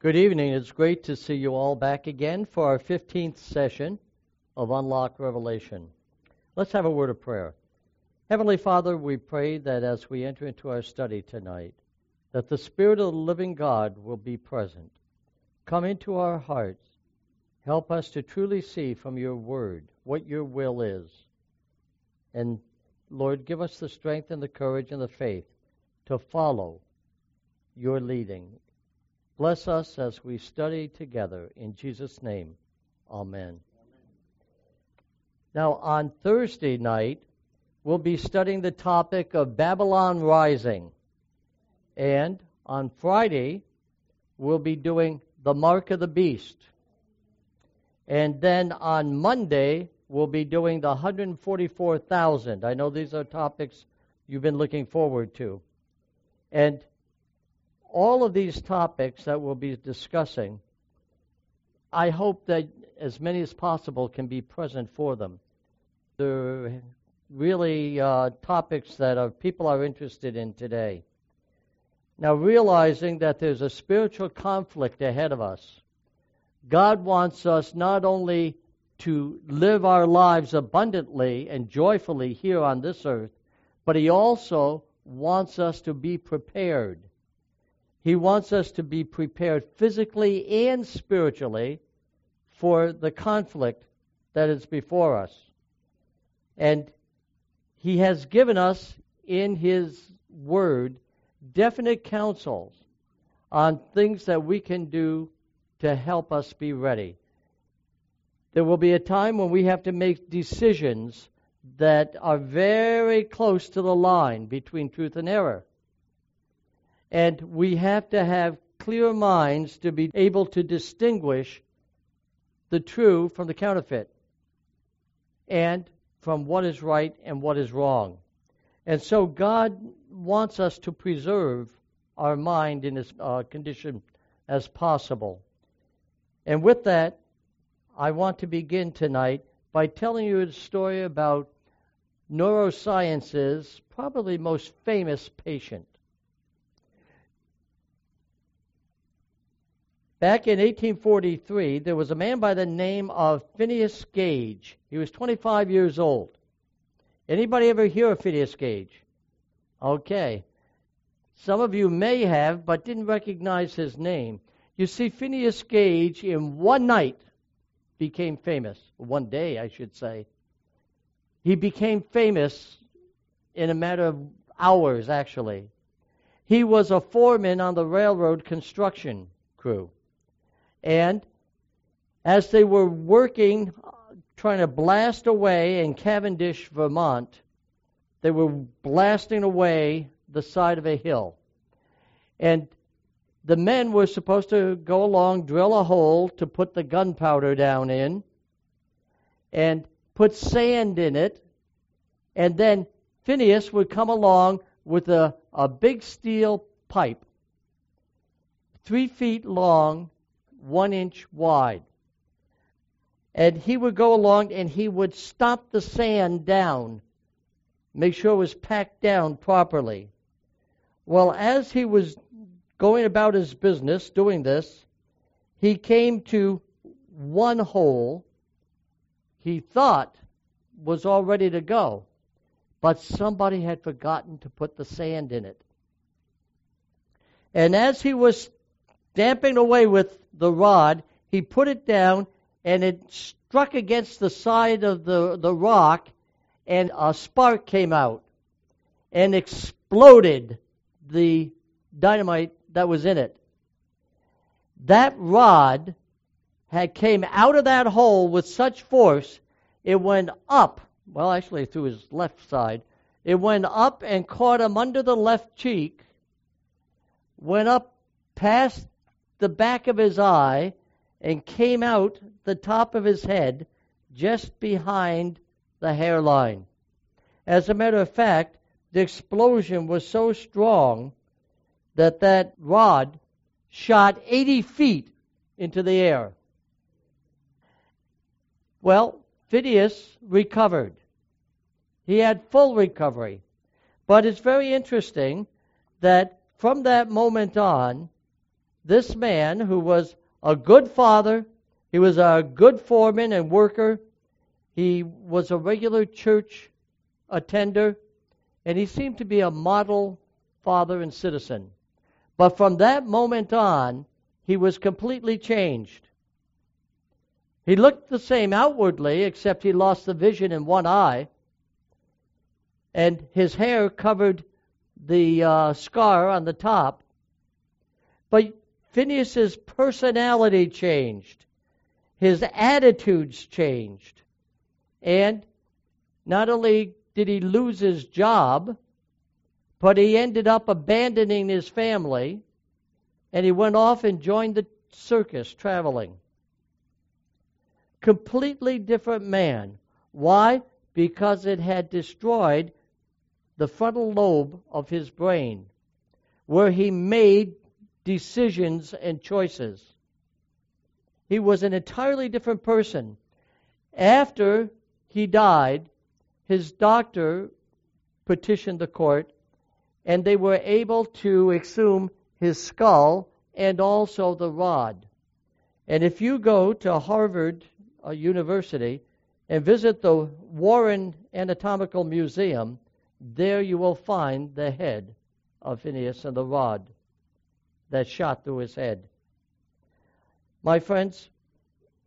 Good evening. It's great to see you all back again for our 15th session of Unlock Revelation. Let's have a word of prayer. Heavenly Father, we pray that as we enter into our study tonight, that the Spirit of the living God will be present. Come into our hearts. Help us to truly see from your word what your will is. And Lord, give us the strength and the courage and the faith to follow your leading. Bless us as we study together. In Jesus' name, amen. amen. Now, on Thursday night, we'll be studying the topic of Babylon Rising. And on Friday, we'll be doing the Mark of the Beast. And then on Monday, we'll be doing the 144,000. I know these are topics you've been looking forward to. And all of these topics that we'll be discussing, I hope that as many as possible can be present for them. They're really uh, topics that are, people are interested in today. Now, realizing that there's a spiritual conflict ahead of us, God wants us not only to live our lives abundantly and joyfully here on this earth, but He also wants us to be prepared. He wants us to be prepared physically and spiritually for the conflict that is before us. And He has given us in His Word definite counsels on things that we can do to help us be ready. There will be a time when we have to make decisions that are very close to the line between truth and error. And we have to have clear minds to be able to distinguish the true from the counterfeit and from what is right and what is wrong. And so God wants us to preserve our mind in as uh, condition as possible. And with that, I want to begin tonight by telling you a story about neuroscience's probably most famous patient. Back in 1843, there was a man by the name of Phineas Gage. He was 25 years old. Anybody ever hear of Phineas Gage? Okay. Some of you may have, but didn't recognize his name. You see, Phineas Gage in one night became famous. One day, I should say. He became famous in a matter of hours, actually. He was a foreman on the railroad construction crew. And as they were working, trying to blast away in Cavendish, Vermont, they were blasting away the side of a hill. And the men were supposed to go along, drill a hole to put the gunpowder down in, and put sand in it, and then Phineas would come along with a, a big steel pipe, three feet long, one inch wide. And he would go along and he would stomp the sand down, make sure it was packed down properly. Well, as he was going about his business doing this, he came to one hole he thought was all ready to go, but somebody had forgotten to put the sand in it. And as he was stamping away with the rod, he put it down and it struck against the side of the, the rock, and a spark came out and exploded the dynamite that was in it. That rod had came out of that hole with such force, it went up. Well, actually, through his left side. It went up and caught him under the left cheek, went up past the back of his eye, and came out the top of his head just behind the hairline. As a matter of fact, the explosion was so strong that that rod shot 80 feet into the air. Well, Phineas recovered. He had full recovery. But it's very interesting that from that moment on, this man who was a good father, he was a good foreman and worker, he was a regular church attender, and he seemed to be a model father and citizen. But from that moment on, he was completely changed. He looked the same outwardly, except he lost the vision in one eye, and his hair covered the uh, scar on the top. But Phineas's personality changed, his attitudes changed, and not only did he lose his job, but he ended up abandoning his family and he went off and joined the circus traveling. Completely different man. Why? Because it had destroyed the frontal lobe of his brain, where he made decisions and choices. He was an entirely different person. After he died, his doctor petitioned the court, and they were able to exhume his skull and also the rod. And if you go to Harvard uh, University and visit the Warren Anatomical Museum, there you will find the head of Phineas and the rod that shot through his head. My friends,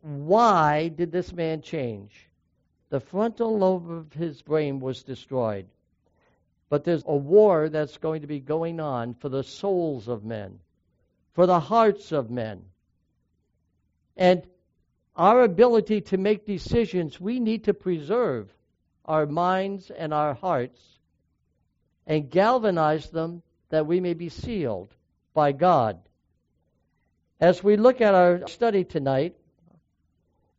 why did this man change? The frontal lobe of his brain was destroyed. But there's a war that's going to be going on for the souls of men, for the hearts of men. And our ability to make decisions, we need to preserve our minds and our hearts and galvanize them that we may be sealed by God. As we look at our study tonight,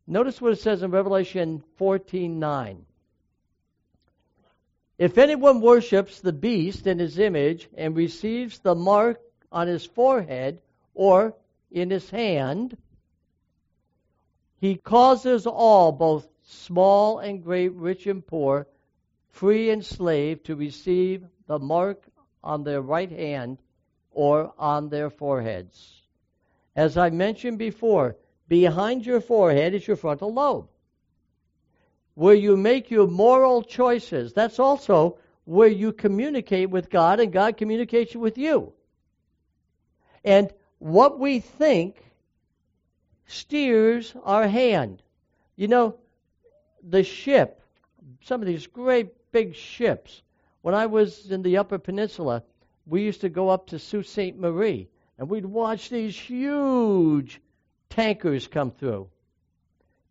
notice what it says in Revelation 14:9. If anyone worships the beast in his image and receives the mark on his forehead or in his hand, he causes all, both small and great, rich and poor, free and slave, to receive the mark on their right hand or on their foreheads. As I mentioned before, behind your forehead is your frontal lobe, where you make your moral choices. That's also where you communicate with God and God communicates with you. And what we think steers our hand. You know, the ship, some of these great big ships, when I was in the Upper Peninsula, we used to go up to Sault Ste. Marie and we'd watch these huge tankers come through.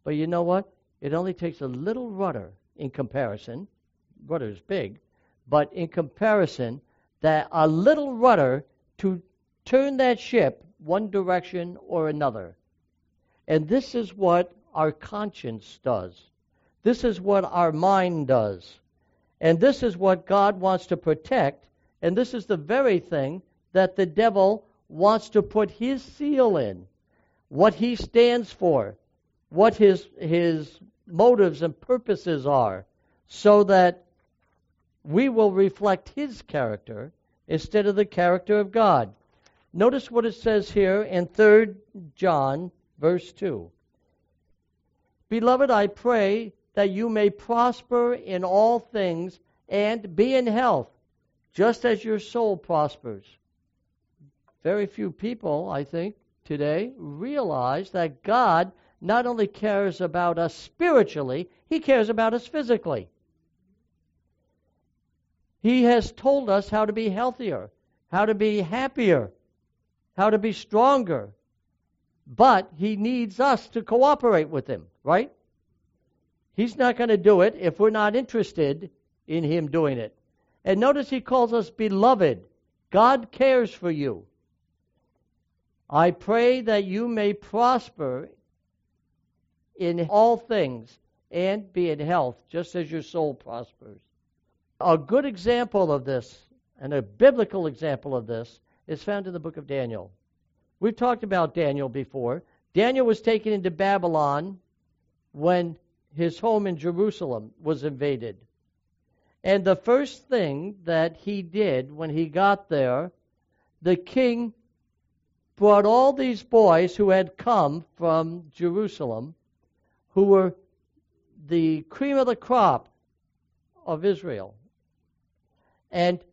But you know what? It only takes a little rudder in comparison. Rudder is big, but in comparison, that a little rudder to turn that ship one direction or another. And this is what our conscience does. This is what our mind does. And this is what God wants to protect and this is the very thing that the devil wants to put his seal in, what he stands for, what his, his motives and purposes are, so that we will reflect his character instead of the character of God. Notice what it says here in 3 John, verse 2. Beloved, I pray that you may prosper in all things and be in health just as your soul prospers. Very few people, I think, today realize that God not only cares about us spiritually, He cares about us physically. He has told us how to be healthier, how to be happier, how to be stronger. But He needs us to cooperate with Him, right? He's not going to do it if we're not interested in Him doing it. And notice he calls us beloved. God cares for you. I pray that you may prosper in all things and be in health, just as your soul prospers. A good example of this, and a biblical example of this, is found in the book of Daniel. We've talked about Daniel before. Daniel was taken into Babylon when his home in Jerusalem was invaded. And the first thing that he did when he got there, the king brought all these boys who had come from Jerusalem, who were the cream of the crop of Israel. And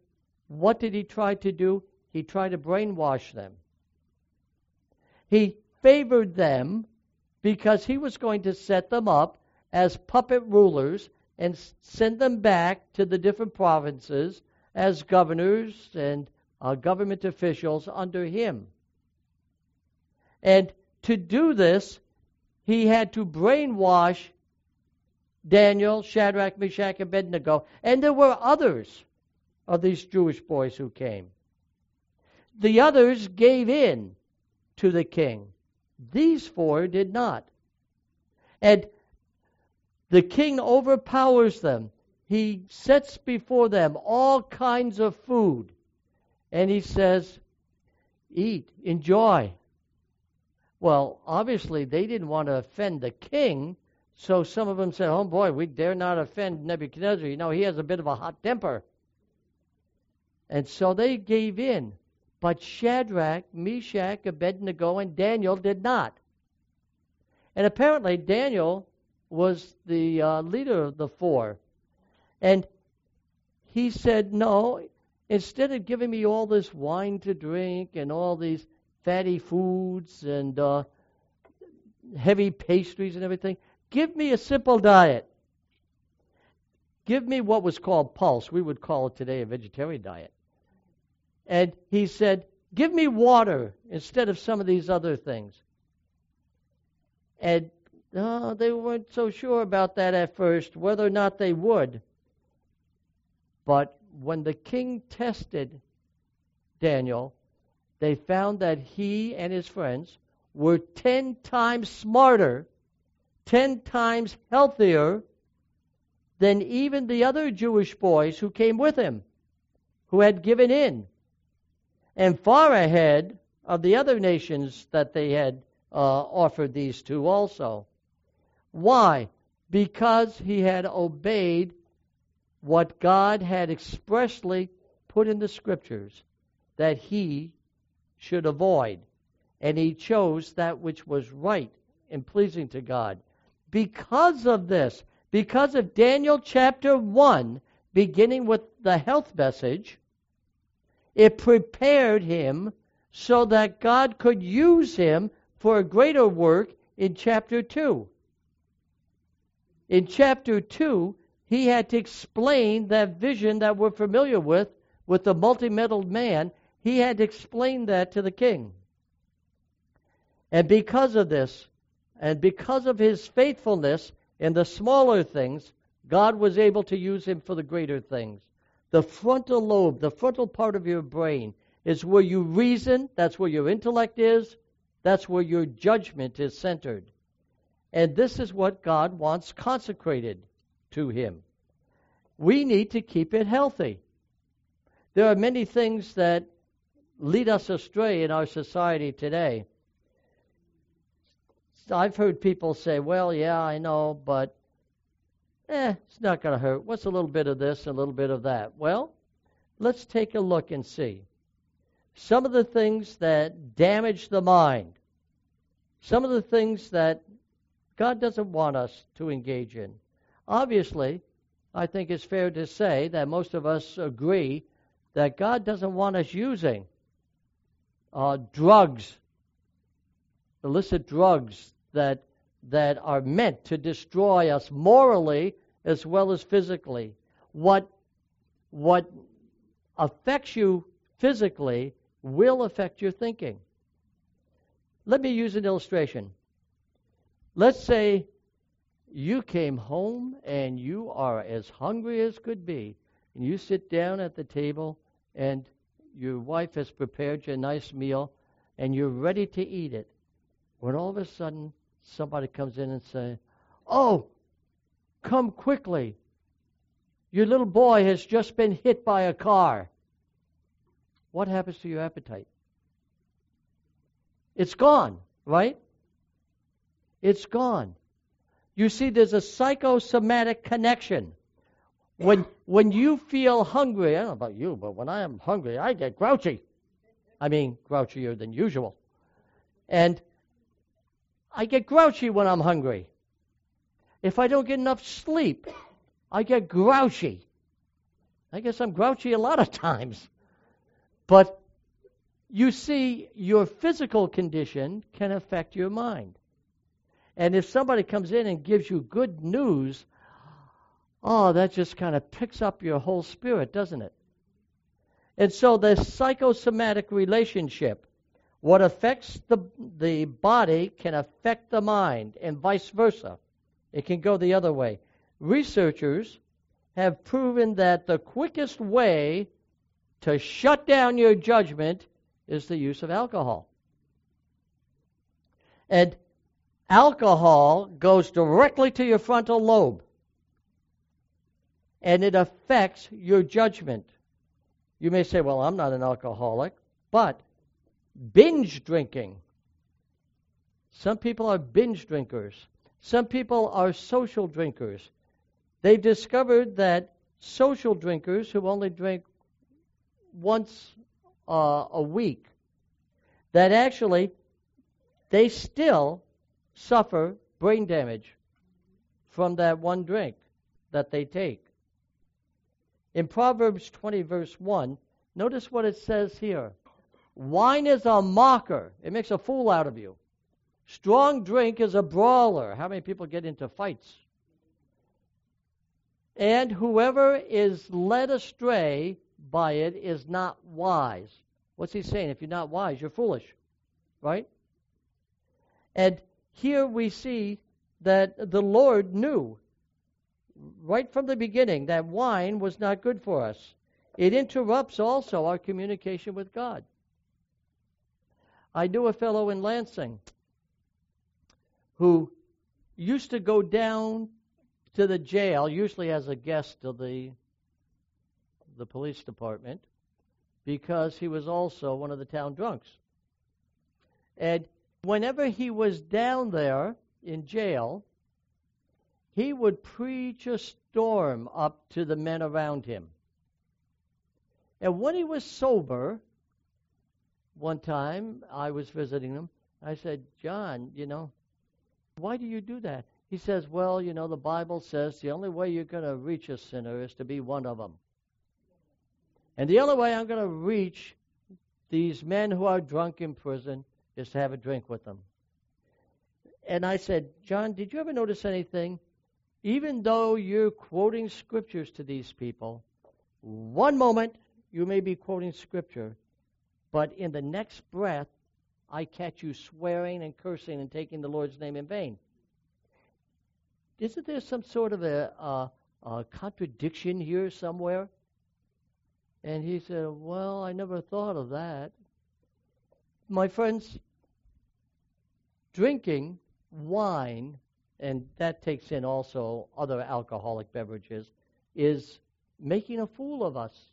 what did he try to do? He tried to brainwash them. He favored them because he was going to set them up as puppet rulers and send them back to the different provinces as governors and uh, government officials under him. And to do this, he had to brainwash Daniel, Shadrach, Meshach, and Abednego, and there were others of these Jewish boys who came. The others gave in to the king. These four did not. And the king overpowers them. He sets before them all kinds of food. And he says, Eat, enjoy. Well, obviously, they didn't want to offend the king. So some of them said, Oh boy, we dare not offend Nebuchadnezzar. You know, he has a bit of a hot temper. And so they gave in. But Shadrach, Meshach, Abednego, and Daniel did not. And apparently, Daniel was the uh, leader of the four. And he said, No, instead of giving me all this wine to drink and all these fatty foods and uh, heavy pastries and everything, give me a simple diet. Give me what was called pulse. We would call it today a vegetarian diet. And he said, Give me water instead of some of these other things. And uh, they weren't so sure about that at first, whether or not they would. But when the king tested Daniel, they found that he and his friends were ten times smarter, ten times healthier than even the other Jewish boys who came with him, who had given in and far ahead of the other nations that they had uh, offered these to also. Why? Because he had obeyed what God had expressly put in the scriptures that he should avoid. And he chose that which was right and pleasing to God. Because of this, because of Daniel chapter 1, beginning with the health message, it prepared him so that God could use him for a greater work in chapter 2. In chapter 2, he had to explain that vision that we're familiar with, with the multi-metalled man. He had to explain that to the king. And because of this, and because of his faithfulness in the smaller things, God was able to use him for the greater things. The frontal lobe, the frontal part of your brain, is where you reason, that's where your intellect is, that's where your judgment is centered. And this is what God wants consecrated to Him. We need to keep it healthy. There are many things that lead us astray in our society today. I've heard people say, well, yeah, I know, but eh, it's not going to hurt. What's a little bit of this, a little bit of that? Well, let's take a look and see. Some of the things that damage the mind, some of the things that God doesn't want us to engage in. Obviously, I think it's fair to say that most of us agree that God doesn't want us using uh, drugs, illicit drugs that that are meant to destroy us morally as well as physically. What, what affects you physically will affect your thinking. Let me use an illustration. Let's say you came home and you are as hungry as could be, and you sit down at the table, and your wife has prepared you a nice meal, and you're ready to eat it. When all of a sudden somebody comes in and says, "Oh, Come quickly. Your little boy has just been hit by a car. What happens to your appetite? It's gone, right? It's gone. You see, there's a psychosomatic connection. When, when you feel hungry, I don't know about you, but when I am hungry, I get grouchy. I mean, grouchier than usual. And I get grouchy when I'm hungry. If I don't get enough sleep, I get grouchy. I guess I'm grouchy a lot of times. But you see, your physical condition can affect your mind. And if somebody comes in and gives you good news, oh, that just kind of picks up your whole spirit, doesn't it? And so the psychosomatic relationship, what affects the, the body can affect the mind, and vice versa. It can go the other way. Researchers have proven that the quickest way to shut down your judgment is the use of alcohol. And alcohol goes directly to your frontal lobe and it affects your judgment. You may say, Well, I'm not an alcoholic, but binge drinking. Some people are binge drinkers. Some people are social drinkers. They've discovered that social drinkers who only drink once uh, a week, that actually they still suffer brain damage from that one drink that they take. In Proverbs 20, verse 1, notice what it says here Wine is a mocker, it makes a fool out of you. Strong drink is a brawler. How many people get into fights? And whoever is led astray by it is not wise. What's he saying? If you're not wise, you're foolish. Right? And here we see that the Lord knew right from the beginning that wine was not good for us. It interrupts also our communication with God. I knew a fellow in Lansing who used to go down to the jail, usually as a guest of the the police department, because he was also one of the town drunks. And whenever he was down there in jail, he would preach a storm up to the men around him. And when he was sober, one time I was visiting him, I said, John, you know, why do you do that? He says, Well, you know, the Bible says the only way you're going to reach a sinner is to be one of them. And the only way I'm going to reach these men who are drunk in prison is to have a drink with them. And I said, John, did you ever notice anything? even though you're quoting scriptures to these people, one moment you may be quoting scripture, but in the next breath, I catch you swearing and cursing and taking the Lord's name in vain. Isn't there some sort of a, a, a contradiction here somewhere? And he said, Well, I never thought of that. My friends, drinking wine and that takes in also other alcoholic beverages, is making a fool of us.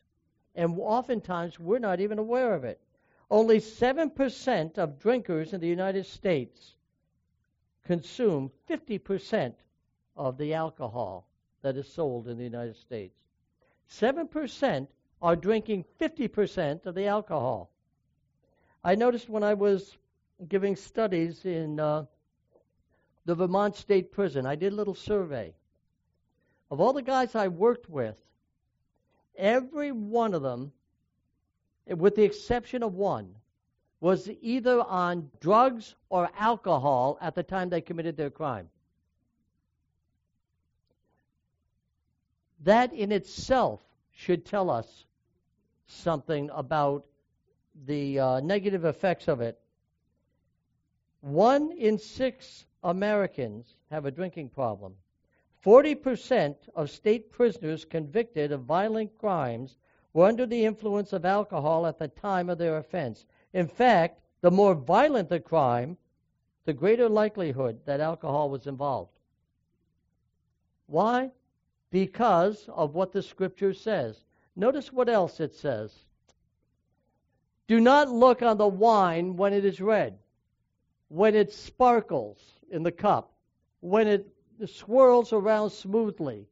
And oftentimes we're not even aware of it. Only 7% of drinkers in the United States consume 50% of the alcohol that is sold in the United States. 7% are drinking 50% of the alcohol. I noticed when I was giving studies in uh, the Vermont State Prison. I did a little survey. Of all the guys I worked with, every one of them, with the exception of one, was either on drugs or alcohol at the time they committed their crime. That in itself should tell us something about the uh, negative effects of it. One in six Americans have a drinking problem. 40% of state prisoners convicted of violent crimes were under the influence of alcohol at the time of their offense. In fact, the more violent the crime, the greater likelihood that alcohol was involved. Why? Because of what the scripture says. Notice what else it says. Do not look on the wine when it is red, when it sparkles in the cup, when it swirls around smoothly,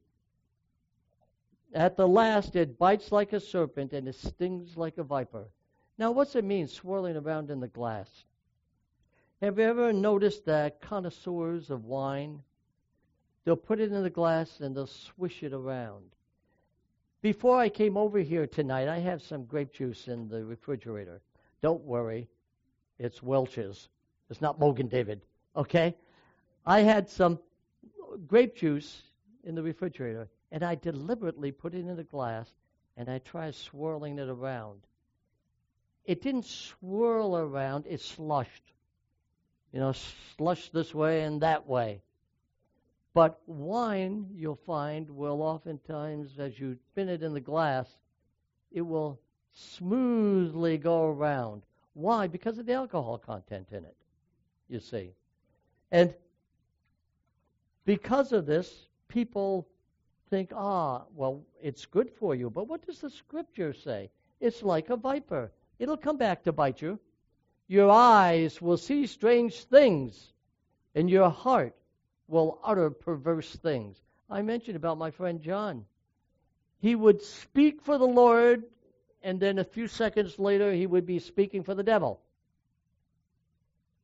at the last it bites like a serpent and it stings like a viper. Now, what's it mean, swirling around in the glass? Have you ever noticed that connoisseurs of wine, they'll put it in the glass and they'll swish it around. Before I came over here tonight, I have some grape juice in the refrigerator. Don't worry, it's Welch's. It's not Mogen David, okay? I had some grape juice in the refrigerator, and I deliberately put it in a glass and I tried swirling it around. It didn't swirl around, it slushed. You know, slushed this way and that way. But wine, you'll find, will oftentimes, as you spin it in the glass, it will smoothly go around. Why? Because of the alcohol content in it, you see. And because of this, people think, ah, well, it's good for you. But what does the scripture say? It's like a viper. It'll come back to bite you. Your eyes will see strange things, and your heart will utter perverse things. I mentioned about my friend John. He would speak for the Lord, and then a few seconds later, he would be speaking for the devil.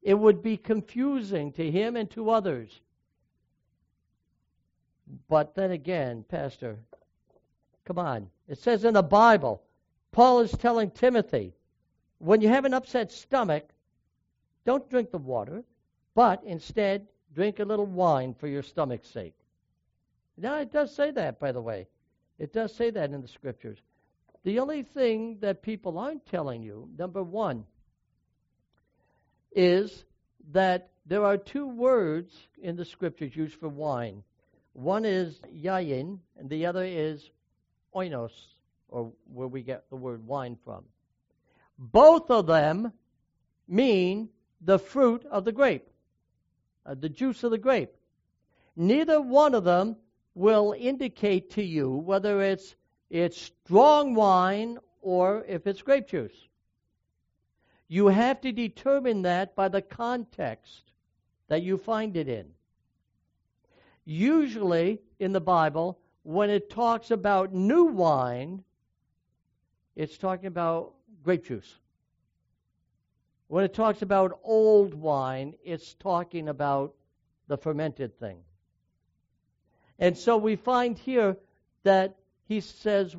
It would be confusing to him and to others. But then again, Pastor, come on. It says in the Bible, Paul is telling Timothy, when you have an upset stomach, don't drink the water, but instead drink a little wine for your stomach's sake. Now, it does say that, by the way. It does say that in the scriptures. The only thing that people aren't telling you, number one, is that there are two words in the scriptures used for wine. One is yayin, and the other is oinos, or where we get the word wine from. Both of them mean the fruit of the grape, uh, the juice of the grape. Neither one of them will indicate to you whether it's it's strong wine or if it's grape juice. You have to determine that by the context that you find it in. Usually in the Bible, when it talks about new wine, it's talking about grape juice. When it talks about old wine, it's talking about the fermented thing. And so we find here that he says,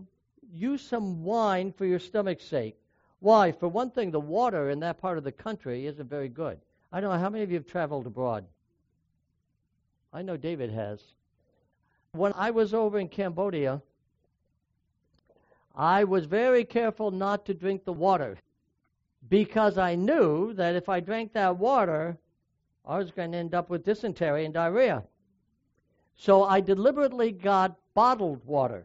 use some wine for your stomach's sake. Why? For one thing, the water in that part of the country isn't very good. I don't know how many of you have traveled abroad. I know David has. When I was over in Cambodia, I was very careful not to drink the water because I knew that if I drank that water, I was going to end up with dysentery and diarrhea. So I deliberately got bottled water.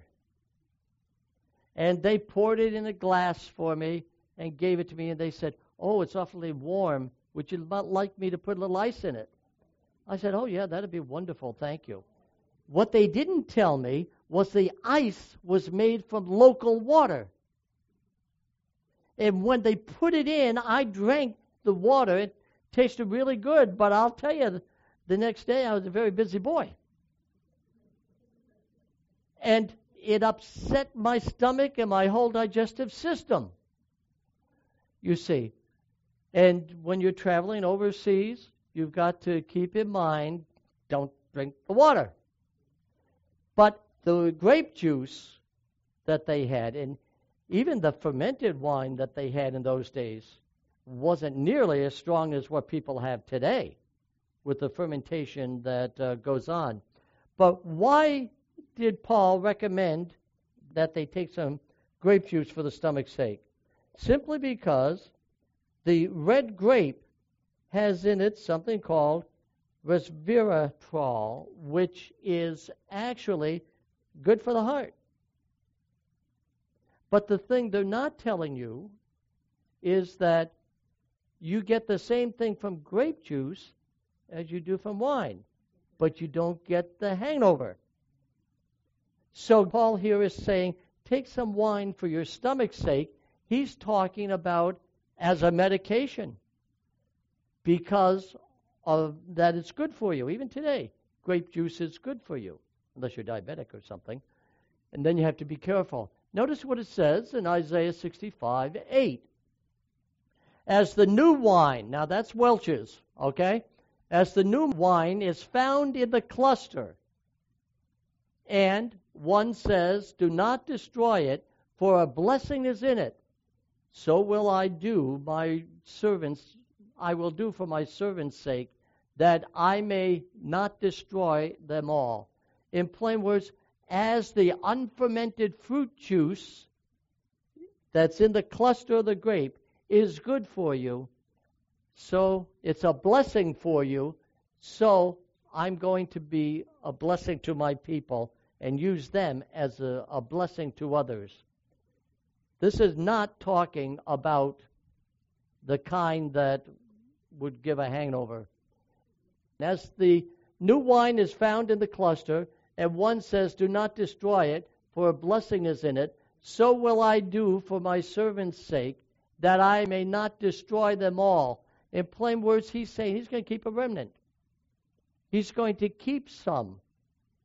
And they poured it in a glass for me and gave it to me, and they said, Oh, it's awfully warm. Would you not like me to put a little ice in it? I said, Oh, yeah, that'd be wonderful. Thank you. What they didn't tell me was the ice was made from local water. And when they put it in, I drank the water. It tasted really good, but I'll tell you, the next day I was a very busy boy. And it upset my stomach and my whole digestive system. You see. And when you're traveling overseas, you've got to keep in mind don't drink the water. But the grape juice that they had, and even the fermented wine that they had in those days, wasn't nearly as strong as what people have today with the fermentation that uh, goes on. But why did Paul recommend that they take some grape juice for the stomach's sake? Simply because the red grape has in it something called resveratrol, which is actually good for the heart. But the thing they're not telling you is that you get the same thing from grape juice as you do from wine, but you don't get the hangover. So Paul here is saying, take some wine for your stomach's sake. He's talking about as a medication because of that it's good for you. Even today, grape juice is good for you, unless you're diabetic or something. And then you have to be careful. Notice what it says in Isaiah 65 8. As the new wine, now that's Welch's. Okay? As the new wine is found in the cluster. And one says, Do not destroy it, for a blessing is in it. So will I do my servants, I will do for my servants' sake, that I may not destroy them all. In plain words, as the unfermented fruit juice that's in the cluster of the grape is good for you, so it's a blessing for you, so I'm going to be a blessing to my people and use them as a, a blessing to others. This is not talking about the kind that would give a hangover. As the new wine is found in the cluster, and one says, Do not destroy it, for a blessing is in it, so will I do for my servant's sake, that I may not destroy them all. In plain words, he's saying he's going to keep a remnant. He's going to keep some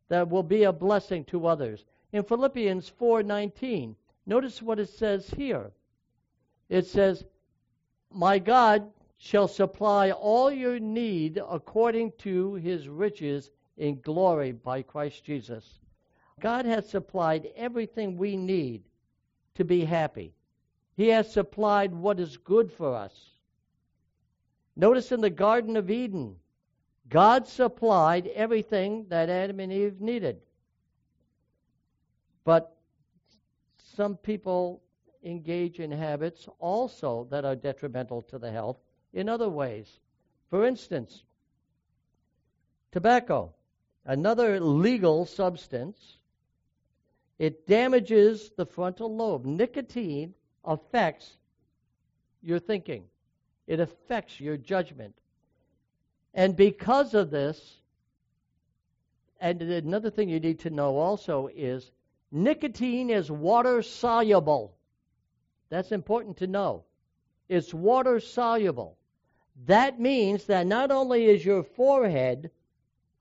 that will be a blessing to others. In Philippians 4:19, notice what it says here. It says, "My God shall supply all your need according to his riches in glory by Christ Jesus. God has supplied everything we need to be happy. He has supplied what is good for us. Notice in the Garden of Eden, God supplied everything that Adam and Eve needed. But some people engage in habits also that are detrimental to the health in other ways. For instance, tobacco, another legal substance, it damages the frontal lobe. Nicotine affects your thinking, it affects your judgment. And because of this, and another thing you need to know also is nicotine is water soluble. That's important to know. It's water soluble. That means that not only is your forehead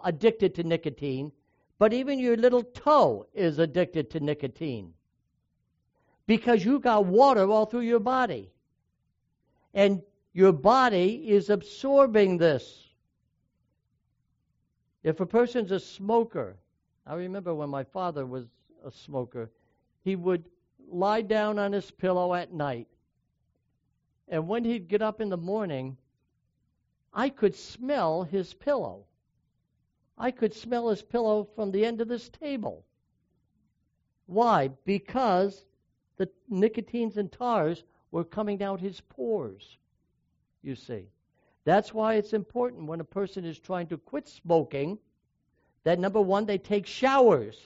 addicted to nicotine, but even your little toe is addicted to nicotine. Because you've got water all through your body. And your body is absorbing this. If a person's a smoker, I remember when my father was a smoker, he would lie down on his pillow at night. And when he'd get up in the morning, I could smell his pillow. I could smell his pillow from the end of this table. Why? Because the nicotines and tars were coming out his pores, you see. That's why it's important when a person is trying to quit smoking that number one, they take showers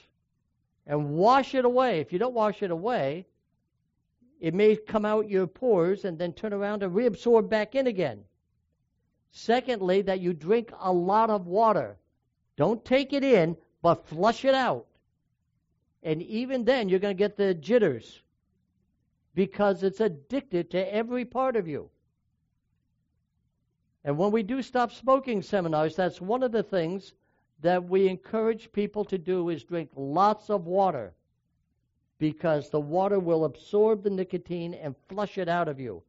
and wash it away. If you don't wash it away, it may come out your pores and then turn around and reabsorb back in again. Secondly, that you drink a lot of water. Don't take it in, but flush it out. And even then, you're going to get the jitters because it's addicted to every part of you. And when we do stop smoking seminars, that's one of the things that we encourage people to do is drink lots of water because the water will absorb the nicotine and flush it out of you.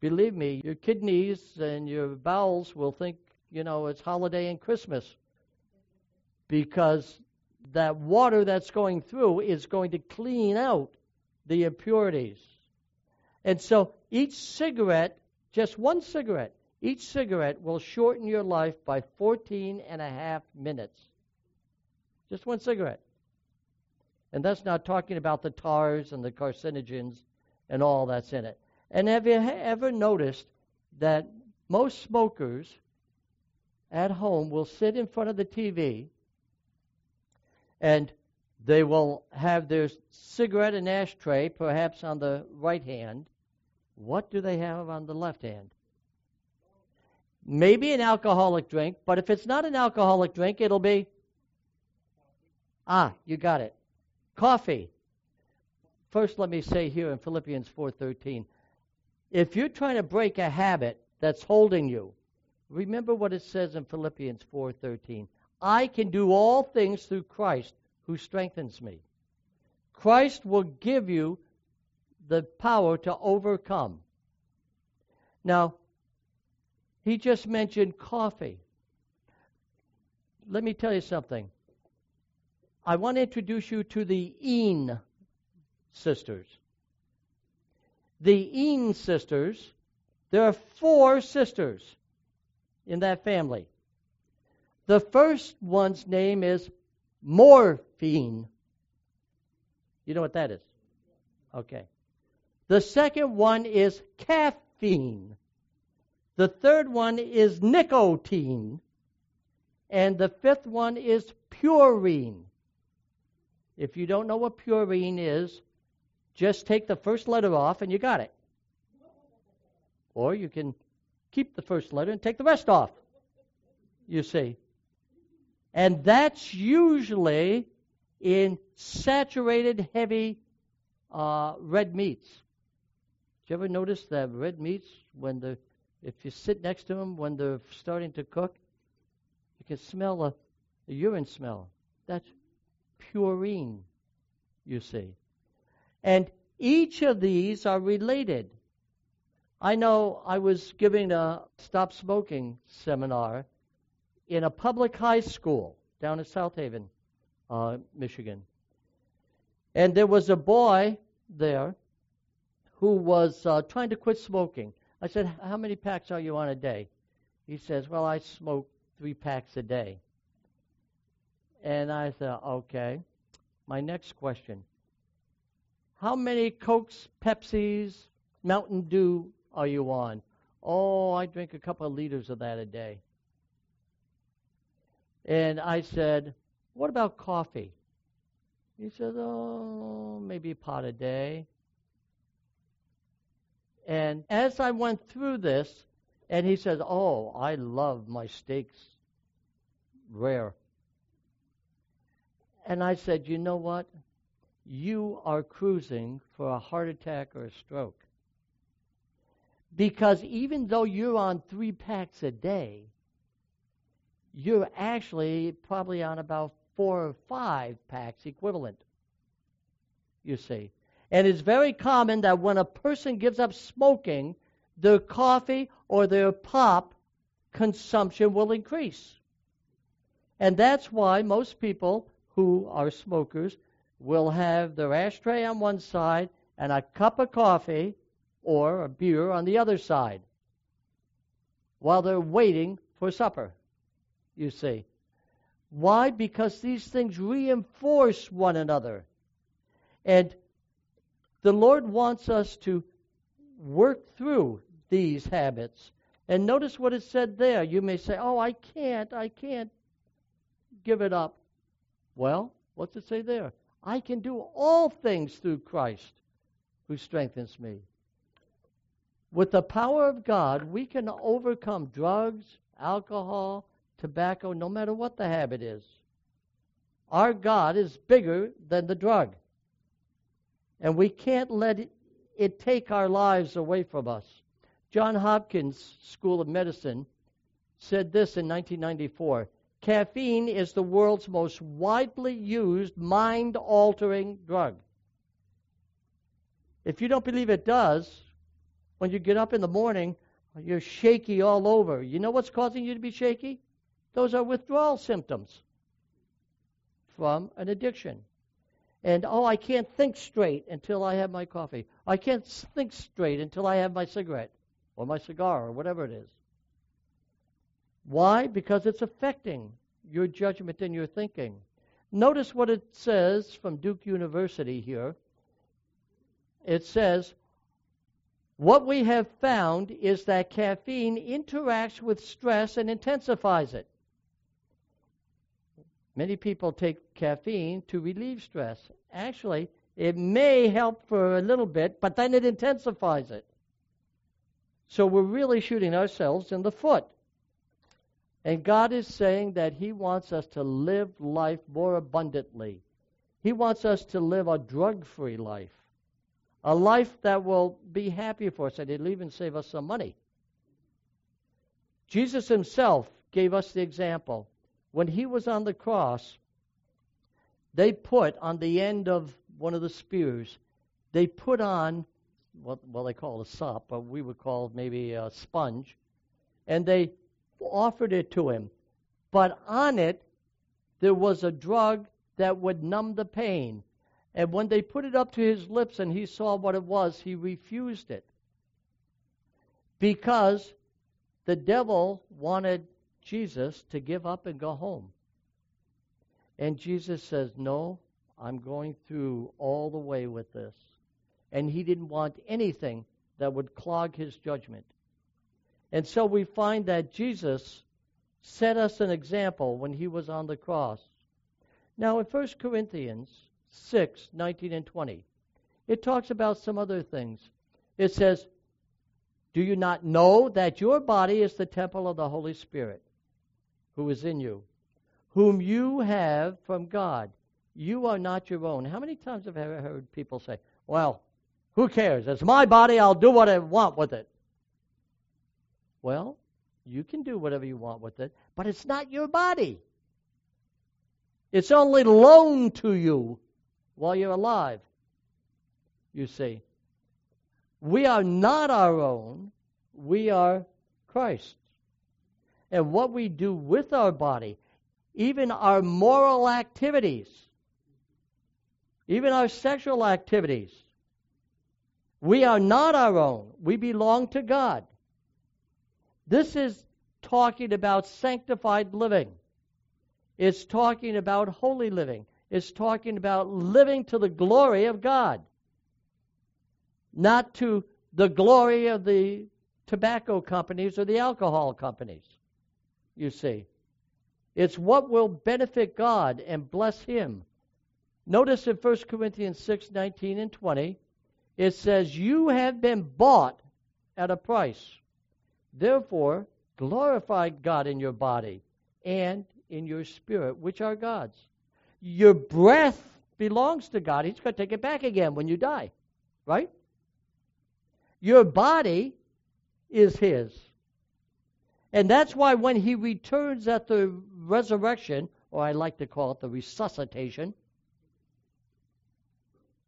Believe me, your kidneys and your bowels will think, you know, it's holiday and Christmas because that water that's going through is going to clean out the impurities. And so each cigarette, just one cigarette, each cigarette will shorten your life by 14 and a half minutes. Just one cigarette. And that's not talking about the tars and the carcinogens and all that's in it. And have you ever noticed that most smokers at home will sit in front of the TV and they will have their cigarette and ashtray perhaps on the right hand. What do they have on the left hand? Maybe an alcoholic drink, but if it's not an alcoholic drink, it'll be ah, you got it. Coffee. First, let me say here in Philippians 4:13, if you're trying to break a habit that's holding you, remember what it says in Philippians 4:13. I can do all things through Christ who strengthens me. Christ will give you the power to overcome. Now, He just mentioned coffee. Let me tell you something. I want to introduce you to the Een sisters. The Een sisters, there are four sisters in that family. The first one's name is morphine. You know what that is? Okay. The second one is caffeine. The third one is nicotine. And the fifth one is purine. If you don't know what purine is, just take the first letter off and you got it. Or you can keep the first letter and take the rest off. You see. And that's usually in saturated, heavy uh, red meats. Did you ever notice that red meats, when the if you sit next to them when they're starting to cook, you can smell a, a urine smell. That's purine, you see. And each of these are related. I know I was giving a stop smoking seminar in a public high school down in South Haven, uh, Michigan. And there was a boy there who was uh, trying to quit smoking. I said, How many packs are you on a day? He says, Well, I smoke three packs a day. And I said, Okay. My next question How many Cokes, Pepsis, Mountain Dew are you on? Oh, I drink a couple of liters of that a day. And I said, What about coffee? He said, Oh, maybe a pot a day. And as I went through this, and he says, Oh, I love my steaks rare. And I said, You know what? You are cruising for a heart attack or a stroke. Because even though you're on three packs a day, you're actually probably on about four or five packs equivalent. You see. And it's very common that when a person gives up smoking, their coffee or their pop consumption will increase. And that's why most people who are smokers will have their ashtray on one side and a cup of coffee or a beer on the other side while they're waiting for supper, you see. Why? Because these things reinforce one another. And the Lord wants us to work through these habits. And notice what it said there. You may say, Oh, I can't, I can't give it up. Well, what's it say there? I can do all things through Christ who strengthens me. With the power of God, we can overcome drugs, alcohol, tobacco, no matter what the habit is. Our God is bigger than the drug. And we can't let it, it take our lives away from us. John Hopkins School of Medicine said this in 1994 Caffeine is the world's most widely used mind altering drug. If you don't believe it does, when you get up in the morning, you're shaky all over. You know what's causing you to be shaky? Those are withdrawal symptoms from an addiction. And oh, I can't think straight until I have my coffee. I can't think straight until I have my cigarette or my cigar or whatever it is. Why? Because it's affecting your judgment and your thinking. Notice what it says from Duke University here. It says, What we have found is that caffeine interacts with stress and intensifies it. Many people take caffeine to relieve stress. Actually, it may help for a little bit, but then it intensifies it. So we're really shooting ourselves in the foot. And God is saying that He wants us to live life more abundantly. He wants us to live a drug free life, a life that will be happy for us, and it'll even save us some money. Jesus Himself gave us the example when he was on the cross, they put on the end of one of the spears, they put on what they call a sop, but we would call maybe a sponge, and they offered it to him. But on it, there was a drug that would numb the pain. And when they put it up to his lips and he saw what it was, he refused it. Because the devil wanted Jesus to give up and go home. And Jesus says, No, I'm going through all the way with this. And he didn't want anything that would clog his judgment. And so we find that Jesus set us an example when he was on the cross. Now, in 1 Corinthians 6 19 and 20, it talks about some other things. It says, Do you not know that your body is the temple of the Holy Spirit who is in you, whom you have from God? You are not your own. How many times have I heard people say, Well, who cares? It's my body. I'll do what I want with it. Well, you can do whatever you want with it, but it's not your body. It's only loaned to you while you're alive. You see, we are not our own, we are Christ's. And what we do with our body, even our moral activities, even our sexual activities, we are not our own. We belong to God. This is talking about sanctified living. It's talking about holy living. It's talking about living to the glory of God, not to the glory of the tobacco companies or the alcohol companies. You see, it's what will benefit God and bless Him. Notice in 1 Corinthians 6 19 and 20, it says, You have been bought at a price. Therefore, glorify God in your body and in your spirit, which are God's. Your breath belongs to God. He's going to take it back again when you die, right? Your body is His. And that's why when He returns at the resurrection, or I like to call it the resuscitation,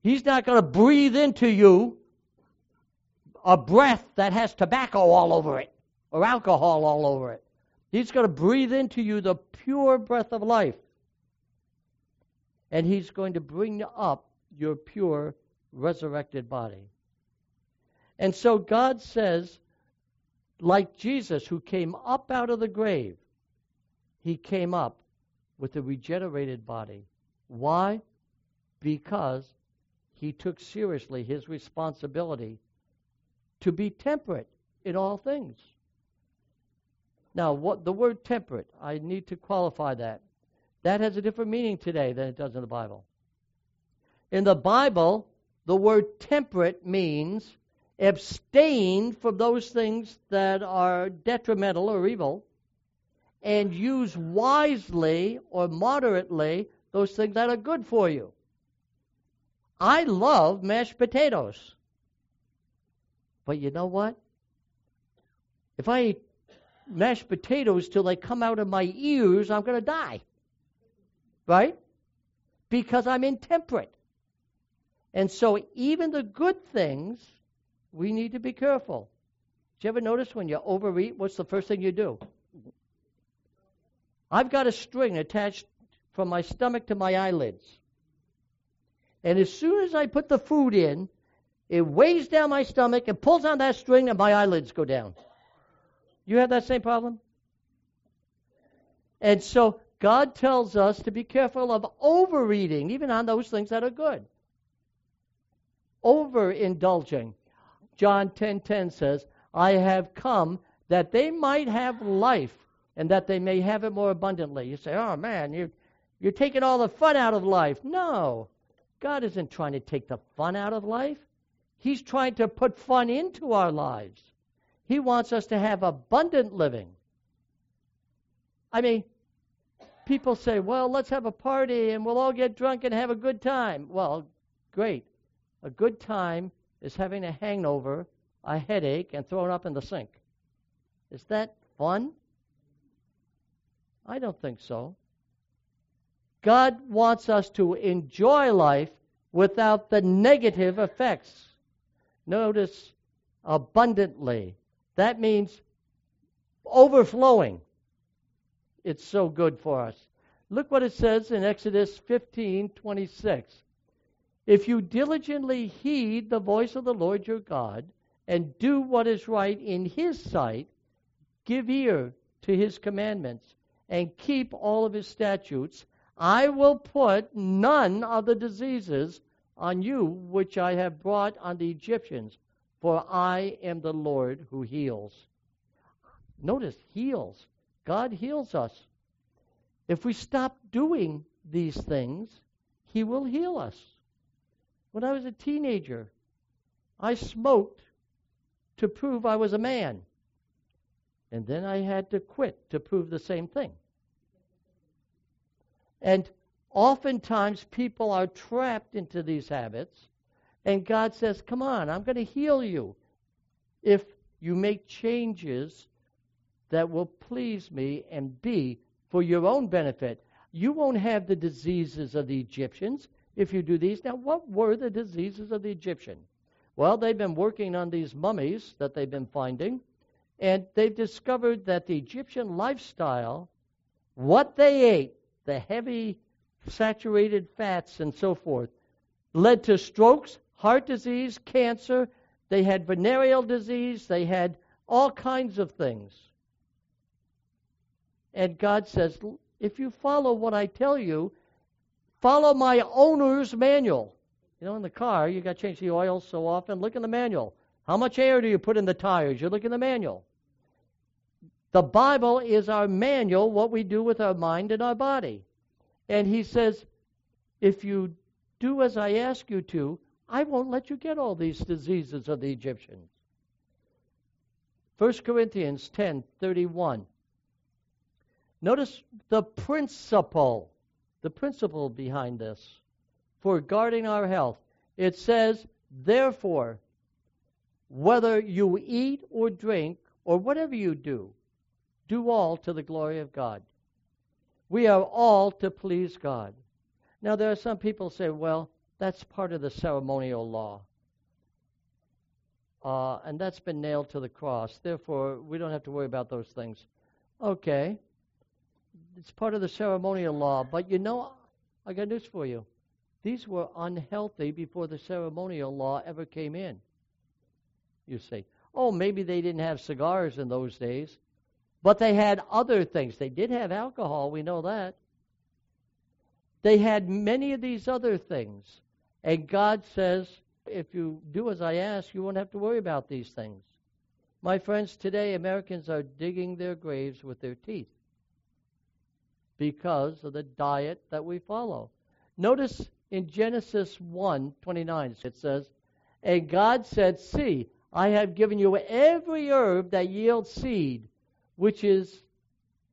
He's not going to breathe into you a breath that has tobacco all over it or alcohol all over it. He's going to breathe into you the pure breath of life. And He's going to bring up your pure resurrected body. And so God says, like Jesus, who came up out of the grave, He came up with a regenerated body. Why? Because he took seriously his responsibility to be temperate in all things. Now, what the word temperate, I need to qualify that. That has a different meaning today than it does in the Bible. In the Bible, the word temperate means abstain from those things that are detrimental or evil and use wisely or moderately those things that are good for you. I love mashed potatoes. But you know what? If I eat mashed potatoes till they come out of my ears, I'm going to die. Right? Because I'm intemperate. And so, even the good things, we need to be careful. Do you ever notice when you overeat, what's the first thing you do? I've got a string attached from my stomach to my eyelids. And as soon as I put the food in, it weighs down my stomach and pulls on that string, and my eyelids go down. You have that same problem? And so God tells us to be careful of overeating, even on those things that are good. Overindulging. John 10:10 10, 10 says, "I have come that they might have life and that they may have it more abundantly." You say, "Oh man, you you're taking all the fun out of life." No. God isn't trying to take the fun out of life. He's trying to put fun into our lives. He wants us to have abundant living. I mean, people say, well, let's have a party and we'll all get drunk and have a good time. Well, great. A good time is having a hangover, a headache, and throwing up in the sink. Is that fun? I don't think so. God wants us to enjoy life without the negative effects. Notice abundantly. That means overflowing. It's so good for us. Look what it says in Exodus 15:26. If you diligently heed the voice of the Lord your God and do what is right in his sight, give ear to his commandments and keep all of his statutes, I will put none of the diseases on you which I have brought on the Egyptians, for I am the Lord who heals. Notice, heals. God heals us. If we stop doing these things, He will heal us. When I was a teenager, I smoked to prove I was a man. And then I had to quit to prove the same thing. And oftentimes people are trapped into these habits, and God says, Come on, I'm going to heal you if you make changes that will please me and be for your own benefit. You won't have the diseases of the Egyptians if you do these. Now, what were the diseases of the Egyptian? Well, they've been working on these mummies that they've been finding, and they've discovered that the Egyptian lifestyle, what they ate, the heavy saturated fats and so forth, led to strokes, heart disease, cancer. They had venereal disease. They had all kinds of things. And God says, if you follow what I tell you, follow my owner's manual. You know, in the car, you got to change the oil so often. Look in the manual. How much air do you put in the tires? You look in the manual. The Bible is our manual, what we do with our mind and our body. And he says, if you do as I ask you to, I won't let you get all these diseases of the Egyptians. 1 Corinthians 10:31 Notice the principle, the principle behind this for guarding our health. It says, therefore, whether you eat or drink or whatever you do, do all to the glory of God. We are all to please God. Now, there are some people say, well, that's part of the ceremonial law. Uh, and that's been nailed to the cross. Therefore, we don't have to worry about those things. Okay. It's part of the ceremonial law. But you know, I got news for you. These were unhealthy before the ceremonial law ever came in. You say, oh, maybe they didn't have cigars in those days. But they had other things. They did have alcohol, we know that. They had many of these other things. And God says, if you do as I ask, you won't have to worry about these things. My friends, today Americans are digging their graves with their teeth because of the diet that we follow. Notice in Genesis 1 29, it says, And God said, See, I have given you every herb that yields seed, which is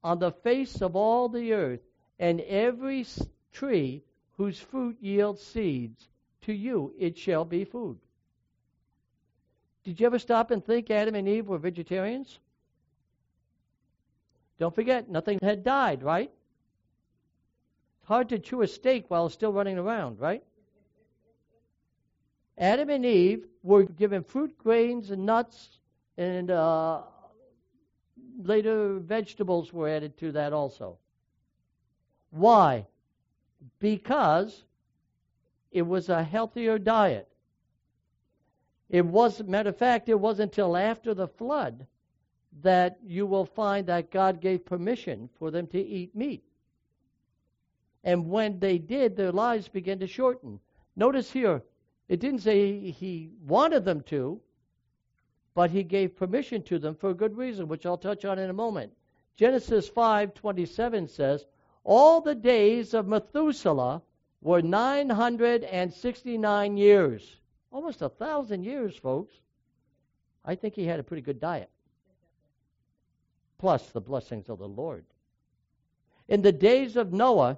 on the face of all the earth, and every tree whose fruit yields seeds, to you it shall be food. Did you ever stop and think Adam and Eve were vegetarians? Don't forget, nothing had died, right? It's hard to chew a steak while still running around, right? Adam and Eve were given fruit, grains, and nuts, and uh, later vegetables were added to that also. Why? Because it was a healthier diet. It was, matter of fact, it wasn't until after the flood that you will find that God gave permission for them to eat meat. And when they did, their lives began to shorten. Notice here, it didn't say he wanted them to, but he gave permission to them for a good reason, which I'll touch on in a moment. Genesis 5:27 says, "All the days of Methuselah were 969 years." Almost a thousand years, folks. I think he had a pretty good diet. Plus the blessings of the Lord. In the days of Noah,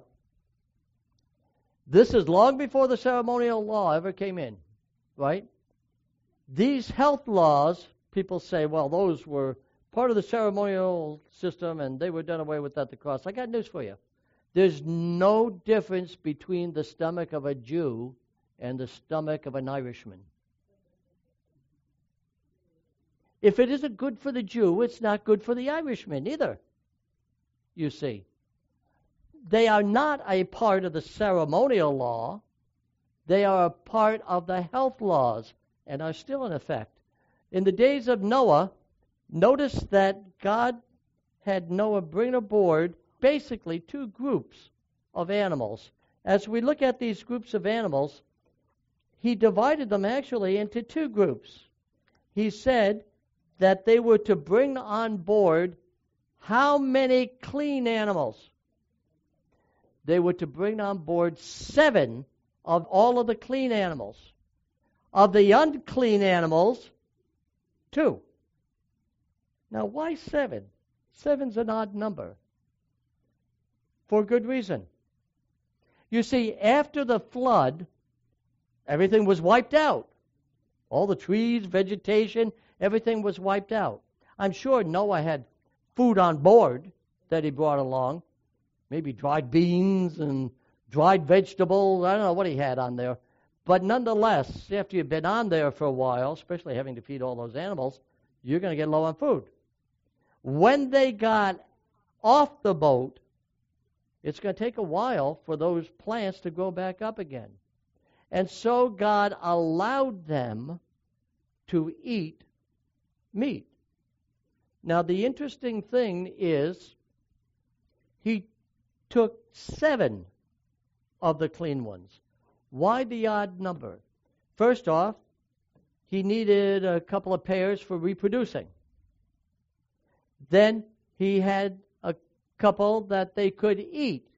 this is long before the ceremonial law ever came in, right? These health laws, people say, well, those were part of the ceremonial system and they were done away with at the cross. I got news for you. There's no difference between the stomach of a Jew and the stomach of an Irishman. If it isn't good for the Jew, it's not good for the Irishman either. You see. They are not a part of the ceremonial law. They are a part of the health laws and are still in effect. In the days of Noah, notice that God had Noah bring aboard basically two groups of animals. As we look at these groups of animals, he divided them actually into two groups. He said that they were to bring on board how many clean animals? They were to bring on board seven of all of the clean animals. Of the unclean animals, two. Now, why seven? Seven's an odd number. For good reason. You see, after the flood, everything was wiped out. All the trees, vegetation, everything was wiped out. I'm sure Noah had food on board that he brought along, maybe dried beans and dried vegetables. I don't know what he had on there. But nonetheless, after you've been on there for a while, especially having to feed all those animals, you're going to get low on food. When they got off the boat, it's going to take a while for those plants to grow back up again. And so God allowed them to eat meat. Now, the interesting thing is, he took seven of the clean ones. Why the odd number? First off, he needed a couple of pairs for reproducing. Then he had a couple that they could eat.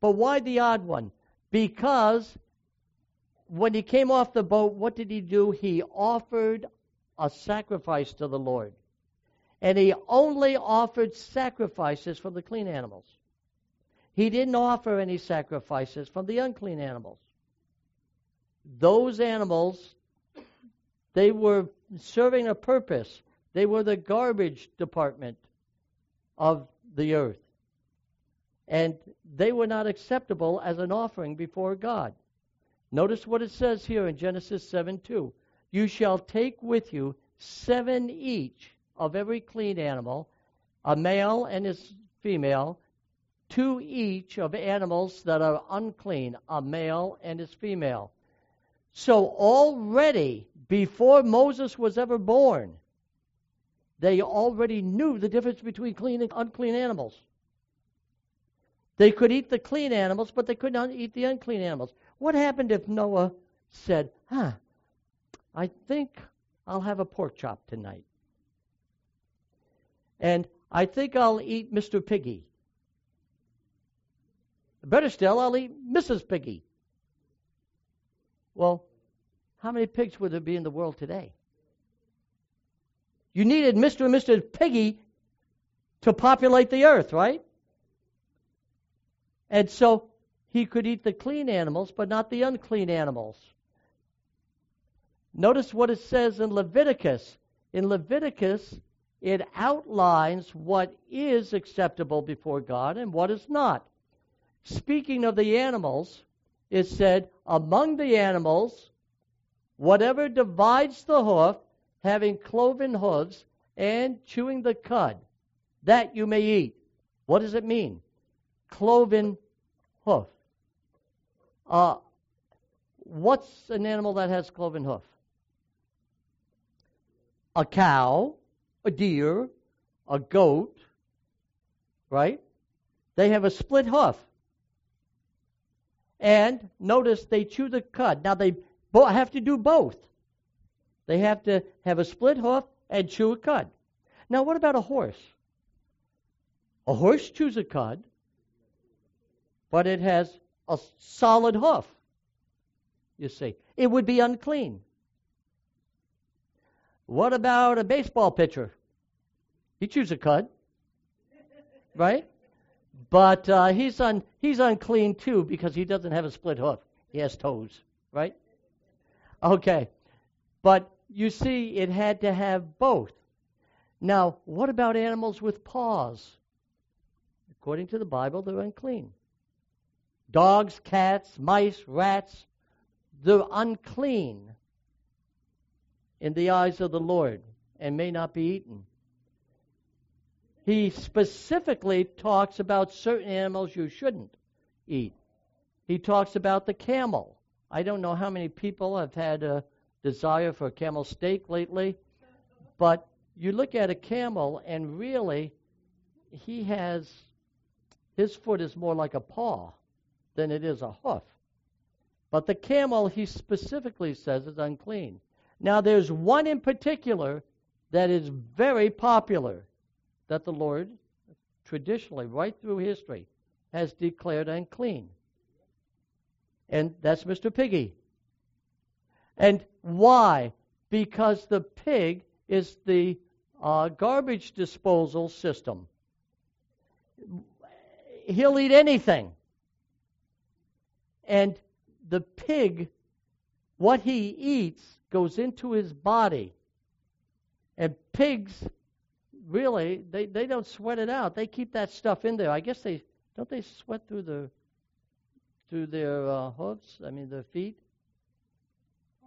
But why the odd one? Because when he came off the boat, what did he do? He offered a sacrifice to the Lord. And he only offered sacrifices for the clean animals. He didn't offer any sacrifices from the unclean animals. Those animals, they were serving a purpose. They were the garbage department of the earth. And they were not acceptable as an offering before God. Notice what it says here in Genesis 7 2. You shall take with you seven each of every clean animal, a male and his female, two each of animals that are unclean, a male and his female. So already, before Moses was ever born, they already knew the difference between clean and unclean animals. They could eat the clean animals, but they could not eat the unclean animals. What happened if Noah said, Huh, I think I'll have a pork chop tonight? And I think I'll eat Mr. Piggy. Better still, I'll eat Mrs. Piggy. Well, how many pigs would there be in the world today? You needed Mr. and Mrs. Piggy to populate the earth, right? And so he could eat the clean animals, but not the unclean animals. Notice what it says in Leviticus. In Leviticus, it outlines what is acceptable before God and what is not. Speaking of the animals, it said, Among the animals, whatever divides the hoof, having cloven hooves, and chewing the cud, that you may eat. What does it mean? Cloven hoof. Uh, what's an animal that has cloven hoof? A cow, a deer, a goat, right? They have a split hoof. And notice they chew the cud. Now they have to do both. They have to have a split hoof and chew a cud. Now, what about a horse? A horse chews a cud, but it has a solid hoof. You see, it would be unclean. What about a baseball pitcher? He chews a cud, right? But uh, he's un, he's unclean too because he doesn't have a split hoof. He has toes, right? Okay, but you see, it had to have both. Now, what about animals with paws? According to the Bible, they're unclean. Dogs, cats, mice, rats, they're unclean in the eyes of the Lord. and may not be eaten. He specifically talks about certain animals you shouldn't eat. He talks about the camel. I don't know how many people have had a desire for a camel steak lately, but you look at a camel and really he has his foot is more like a paw than it is a hoof. But the camel, he specifically says, is unclean. Now, there's one in particular that is very popular that the Lord, traditionally, right through history, has declared unclean. And that's Mr. Piggy. And why? Because the pig is the uh, garbage disposal system. He'll eat anything. And the pig, what he eats, goes into his body. And pigs, really, they, they don't sweat it out. They keep that stuff in there. I guess they don't they sweat through the through their uh, hooves. I mean, their feet.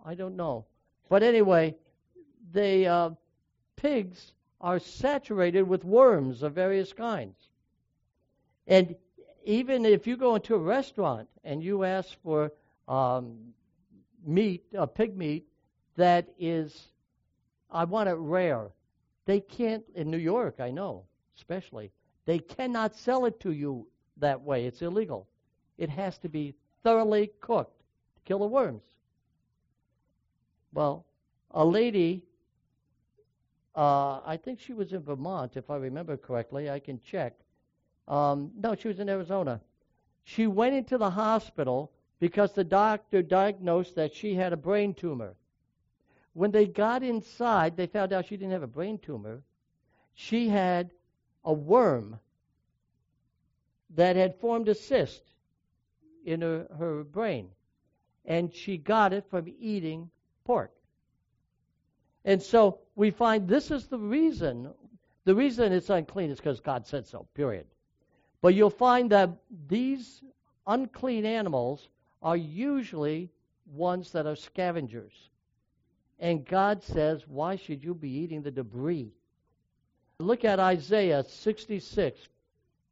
I don't know, but anyway, they uh, pigs are saturated with worms of various kinds. And even if you go into a restaurant and you ask for um, meat, uh, pig meat, that is, I want it rare. They can't, in New York, I know, especially, they cannot sell it to you that way. It's illegal. It has to be thoroughly cooked to kill the worms. Well, a lady uh, I think she was in Vermont, if I remember correctly. I can check. Um, no, she was in Arizona. She went into the hospital because the doctor diagnosed that she had a brain tumor. When they got inside, they found out she didn't have a brain tumor. She had a worm that had formed a cyst in her, her brain. And she got it from eating pork. And so we find this is the reason. The reason it's unclean is because God said so, period. But you'll find that these unclean animals are usually ones that are scavengers. And God says, Why should you be eating the debris? Look at Isaiah 66,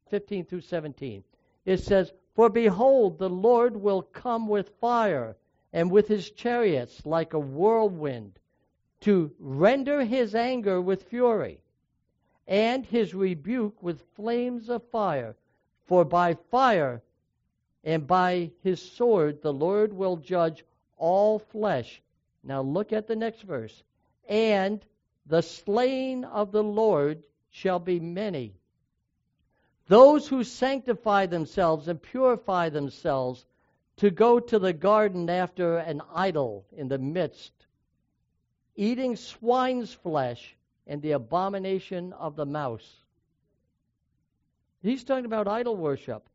15 through 17. It says, For behold, the Lord will come with fire, and with his chariots like a whirlwind to render his anger with fury and his rebuke with flames of fire. For by fire and by his sword the Lord will judge all flesh. Now look at the next verse. And the slain of the Lord shall be many. Those who sanctify themselves and purify themselves to go to the garden after an idol in the midst eating swine's flesh and the abomination of the mouse. He's talking about idol worship.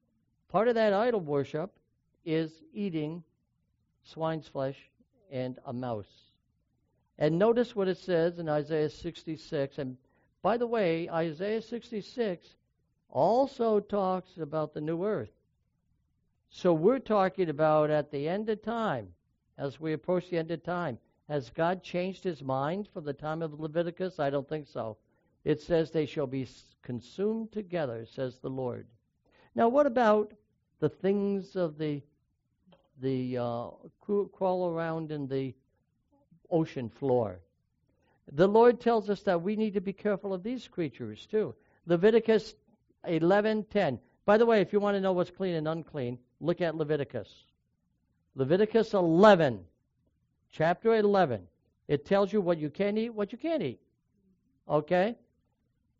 Part of that idol worship is eating swine's flesh and a mouse. And notice what it says in Isaiah 66. And by the way, Isaiah 66 also talks about the new earth. So we're talking about at the end of time, as we approach the end of time, has God changed his mind from the time of Leviticus? I don't think so. It says they shall be consumed together, says the Lord. Now, what about the things of the the uh, crawl around in the ocean floor? The Lord tells us that we need to be careful of these creatures too. Leviticus 11:10. By the way, if you want to know what's clean and unclean, look at Leviticus. Leviticus 11 chapter 11. It tells you what you can eat, what you can't eat. Okay?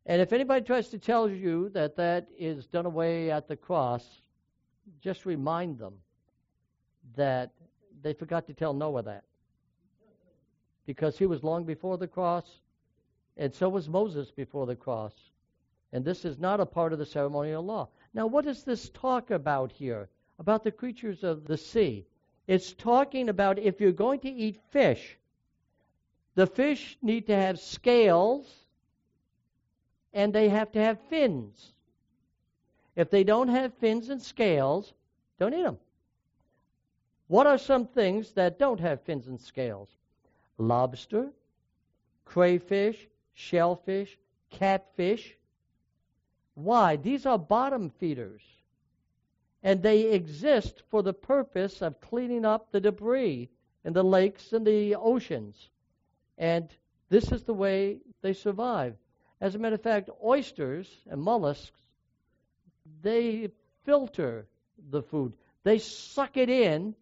And if anybody tries to tell you that that is done away at the cross, just remind them that they forgot to tell Noah that. Because he was long before the cross, and so was Moses before the cross. And this is not a part of the ceremonial law. Now, what does this talk about here? About the creatures of the sea. It's talking about if you're going to eat fish, the fish need to have scales and they have to have fins. If they don't have fins and scales, don't eat them. What are some things that don't have fins and scales? Lobster, crayfish, shellfish, catfish. Why? These are bottom feeders. And they exist for the purpose of cleaning up the debris in the lakes and the oceans. And this is the way they survive. As a matter of fact, oysters and mollusks, they filter the food. They suck it in,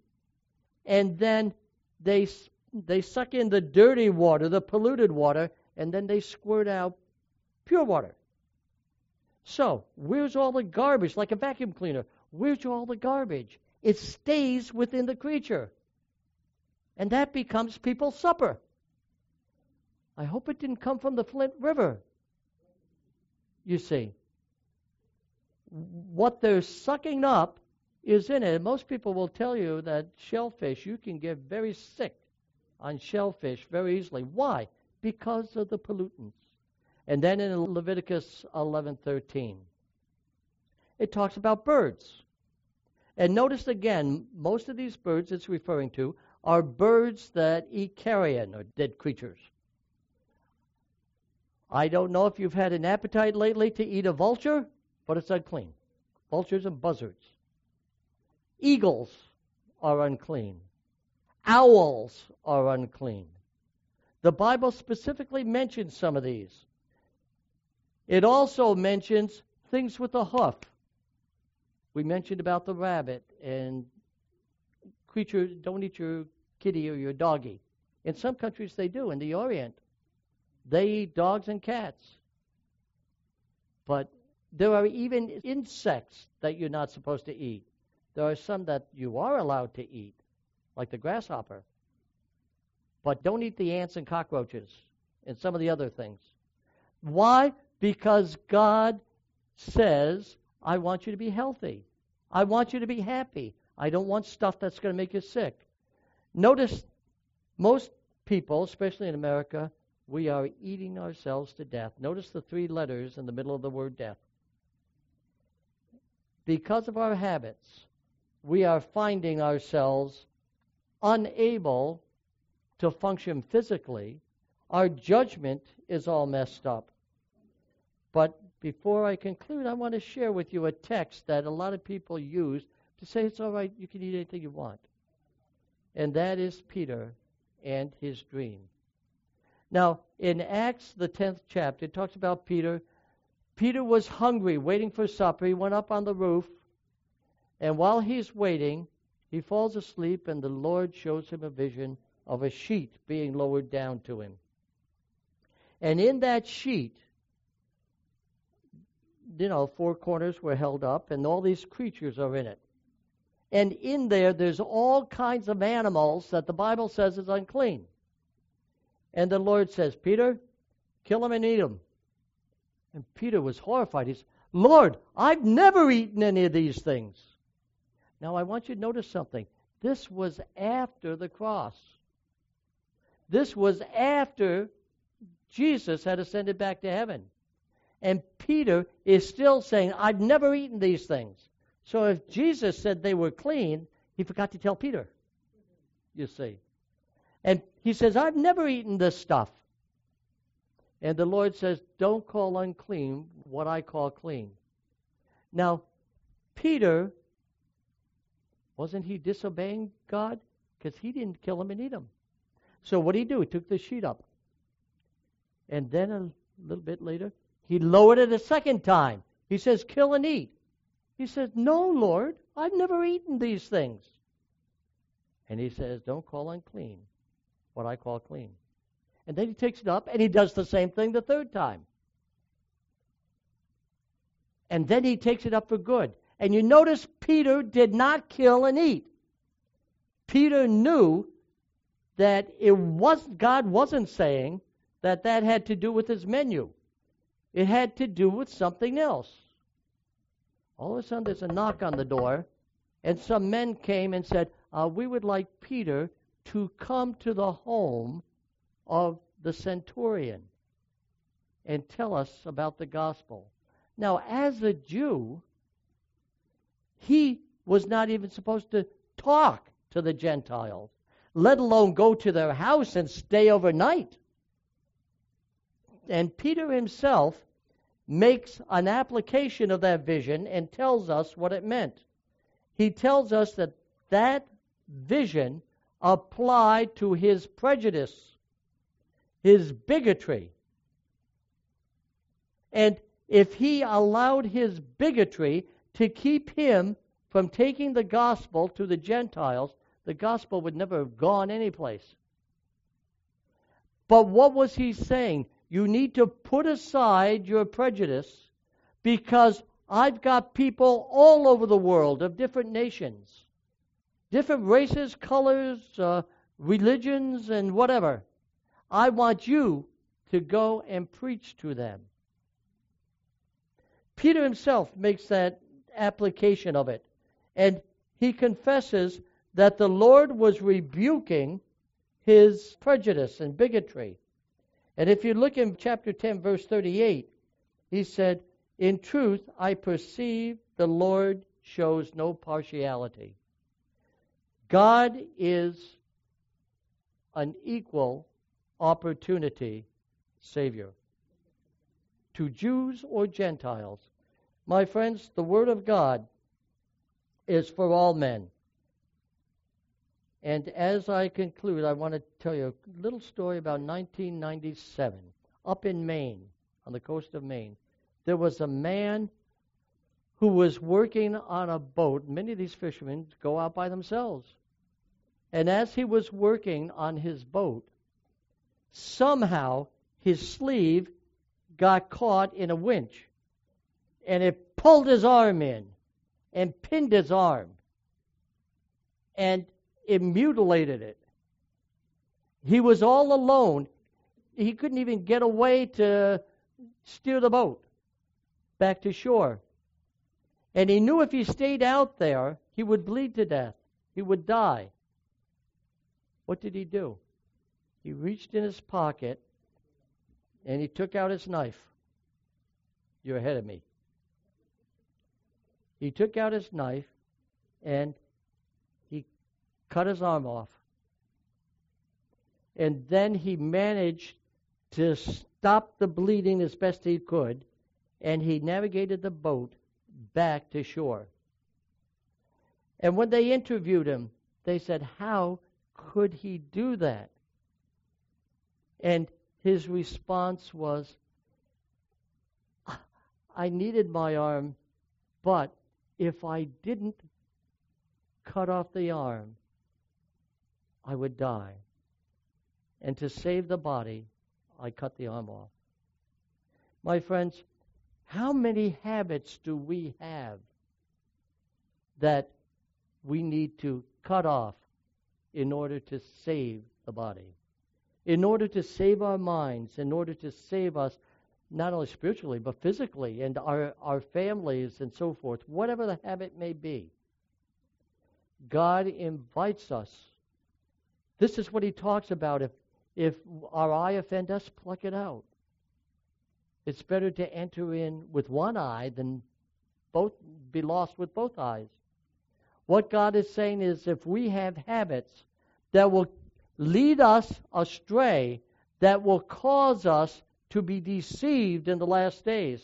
and then they they suck in the dirty water, the polluted water, and then they squirt out pure water. So, where's all the garbage? Like a vacuum cleaner, where's all the garbage? It stays within the creature. And that becomes people's supper. I hope it didn't come from the Flint River. You see. What they're sucking up is in it. Most people will tell you that shellfish, you can get very sick on shellfish very easily. Why? Because of the pollutants. And then in Leviticus 11:13, it talks about birds. And notice again, most of these birds it's referring to are birds that eat carrion or dead creatures. I don't know if you've had an appetite lately to eat a vulture, but it's unclean. Vultures and buzzards. Eagles are unclean. Owls are unclean. The Bible specifically mentions some of these. It also mentions things with a hoof. We mentioned about the rabbit and creatures don't eat your kitty or your doggy. In some countries they do, in the Orient. They eat dogs and cats. But there are even insects that you're not supposed to eat. There are some that you are allowed to eat like the grasshopper. But don't eat the ants and cockroaches and some of the other things. Why? Because God says, I want you to be healthy. I want you to be happy. I don't want stuff that's going to make you sick. Notice most people, especially in America, we are eating ourselves to death. Notice the three letters in the middle of the word death. Because of our habits, we are finding ourselves unable to function physically, our judgment is all messed up. But before I conclude, I want to share with you a text that a lot of people use to say it's all right, you can eat anything you want. And that is Peter and his dream. Now, in Acts, the 10th chapter, it talks about Peter. Peter was hungry, waiting for supper. He went up on the roof. And while he's waiting, he falls asleep, and the Lord shows him a vision of a sheet being lowered down to him. And in that sheet, you know, four corners were held up, and all these creatures are in it. And in there, there's all kinds of animals that the Bible says is unclean. And the Lord says, Peter, kill them and eat them. And Peter was horrified. He said, Lord, I've never eaten any of these things. Now, I want you to notice something. This was after the cross. This was after Jesus had ascended back to heaven. And Peter is still saying, I've never eaten these things. So if Jesus said they were clean, he forgot to tell Peter. You see. And he says, I've never eaten this stuff. And the Lord says, Don't call unclean what I call clean. Now, Peter wasn't he disobeying God? Because he didn't kill him and eat him. So what did he do? He took the sheet up. And then a little bit later, he lowered it a second time. He says, Kill and eat. He says, No, Lord, I've never eaten these things. And he says, Don't call unclean what I call clean. And then he takes it up and he does the same thing the third time. And then he takes it up for good. And you notice Peter did not kill and eat. Peter knew that it was God wasn't saying that that had to do with his menu. It had to do with something else. All of a sudden, there's a knock on the door, and some men came and said, uh, "We would like Peter to come to the home of the centurion and tell us about the gospel." Now, as a Jew, he was not even supposed to talk to the Gentiles, let alone go to their house and stay overnight. And Peter himself makes an application of that vision and tells us what it meant. He tells us that that vision applied to his prejudice, his bigotry. And if he allowed his bigotry to keep him from taking the gospel to the Gentiles, the gospel would never have gone anyplace. But what was he saying? You need to put aside your prejudice because I've got people all over the world of different nations, different races, colors, uh, religions, and whatever. I want you to go and preach to them. Peter himself makes that application of it. And he confesses that the Lord was rebuking his prejudice and bigotry. And if you look in chapter 10, verse 38, he said, In truth, I perceive the Lord shows no partiality. God is an equal opportunity Savior. To Jews or Gentiles, my friends, the Word of God is for all men. And as I conclude, I want to tell you a little story about 1997. Up in Maine, on the coast of Maine, there was a man who was working on a boat. Many of these fishermen go out by themselves. And as he was working on his boat, somehow his sleeve got caught in a winch. And it pulled his arm in and pinned his arm. And it mutilated it. He was all alone. He couldn't even get away to steer the boat back to shore. And he knew if he stayed out there, he would bleed to death. He would die. What did he do? He reached in his pocket and he took out his knife. You're ahead of me. He took out his knife and he cut his arm off. And then he managed to stop the bleeding as best he could, and he navigated the boat back to shore. And when they interviewed him, they said, How could he do that? And his response was, I needed my arm, but if I didn't cut off the arm, I would die. And to save the body, I cut the arm off. My friends, how many habits do we have that we need to cut off in order to save the body? In order to save our minds, in order to save us not only spiritually, but physically, and our, our families and so forth, whatever the habit may be. God invites us this is what he talks about. If, if our eye offend us, pluck it out. It's better to enter in with one eye than both be lost with both eyes. What God is saying is if we have habits that will lead us astray, that will cause us to be deceived in the last days,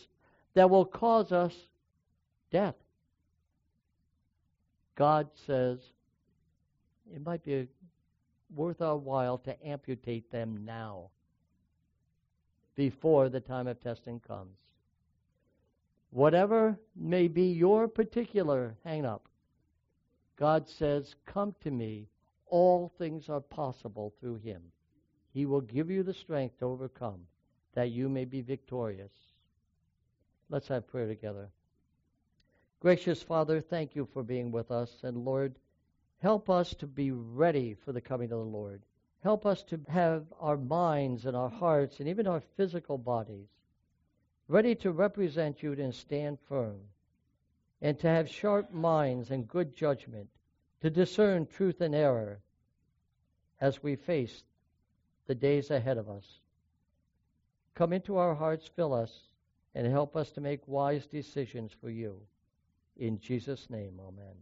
that will cause us death. God says it might be worth our while to amputate them now before the time of testing comes. Whatever may be your particular hang up, God says, Come to me. All things are possible through him. He will give you the strength to overcome, that you may be victorious. Let's have prayer together. Gracious Father, thank you for being with us. And Lord, Help us to be ready for the coming of the Lord. Help us to have our minds and our hearts and even our physical bodies ready to represent you and stand firm, and to have sharp minds and good judgment, to discern truth and error as we face the days ahead of us. Come into our hearts, fill us, and help us to make wise decisions for you. In Jesus' name, amen.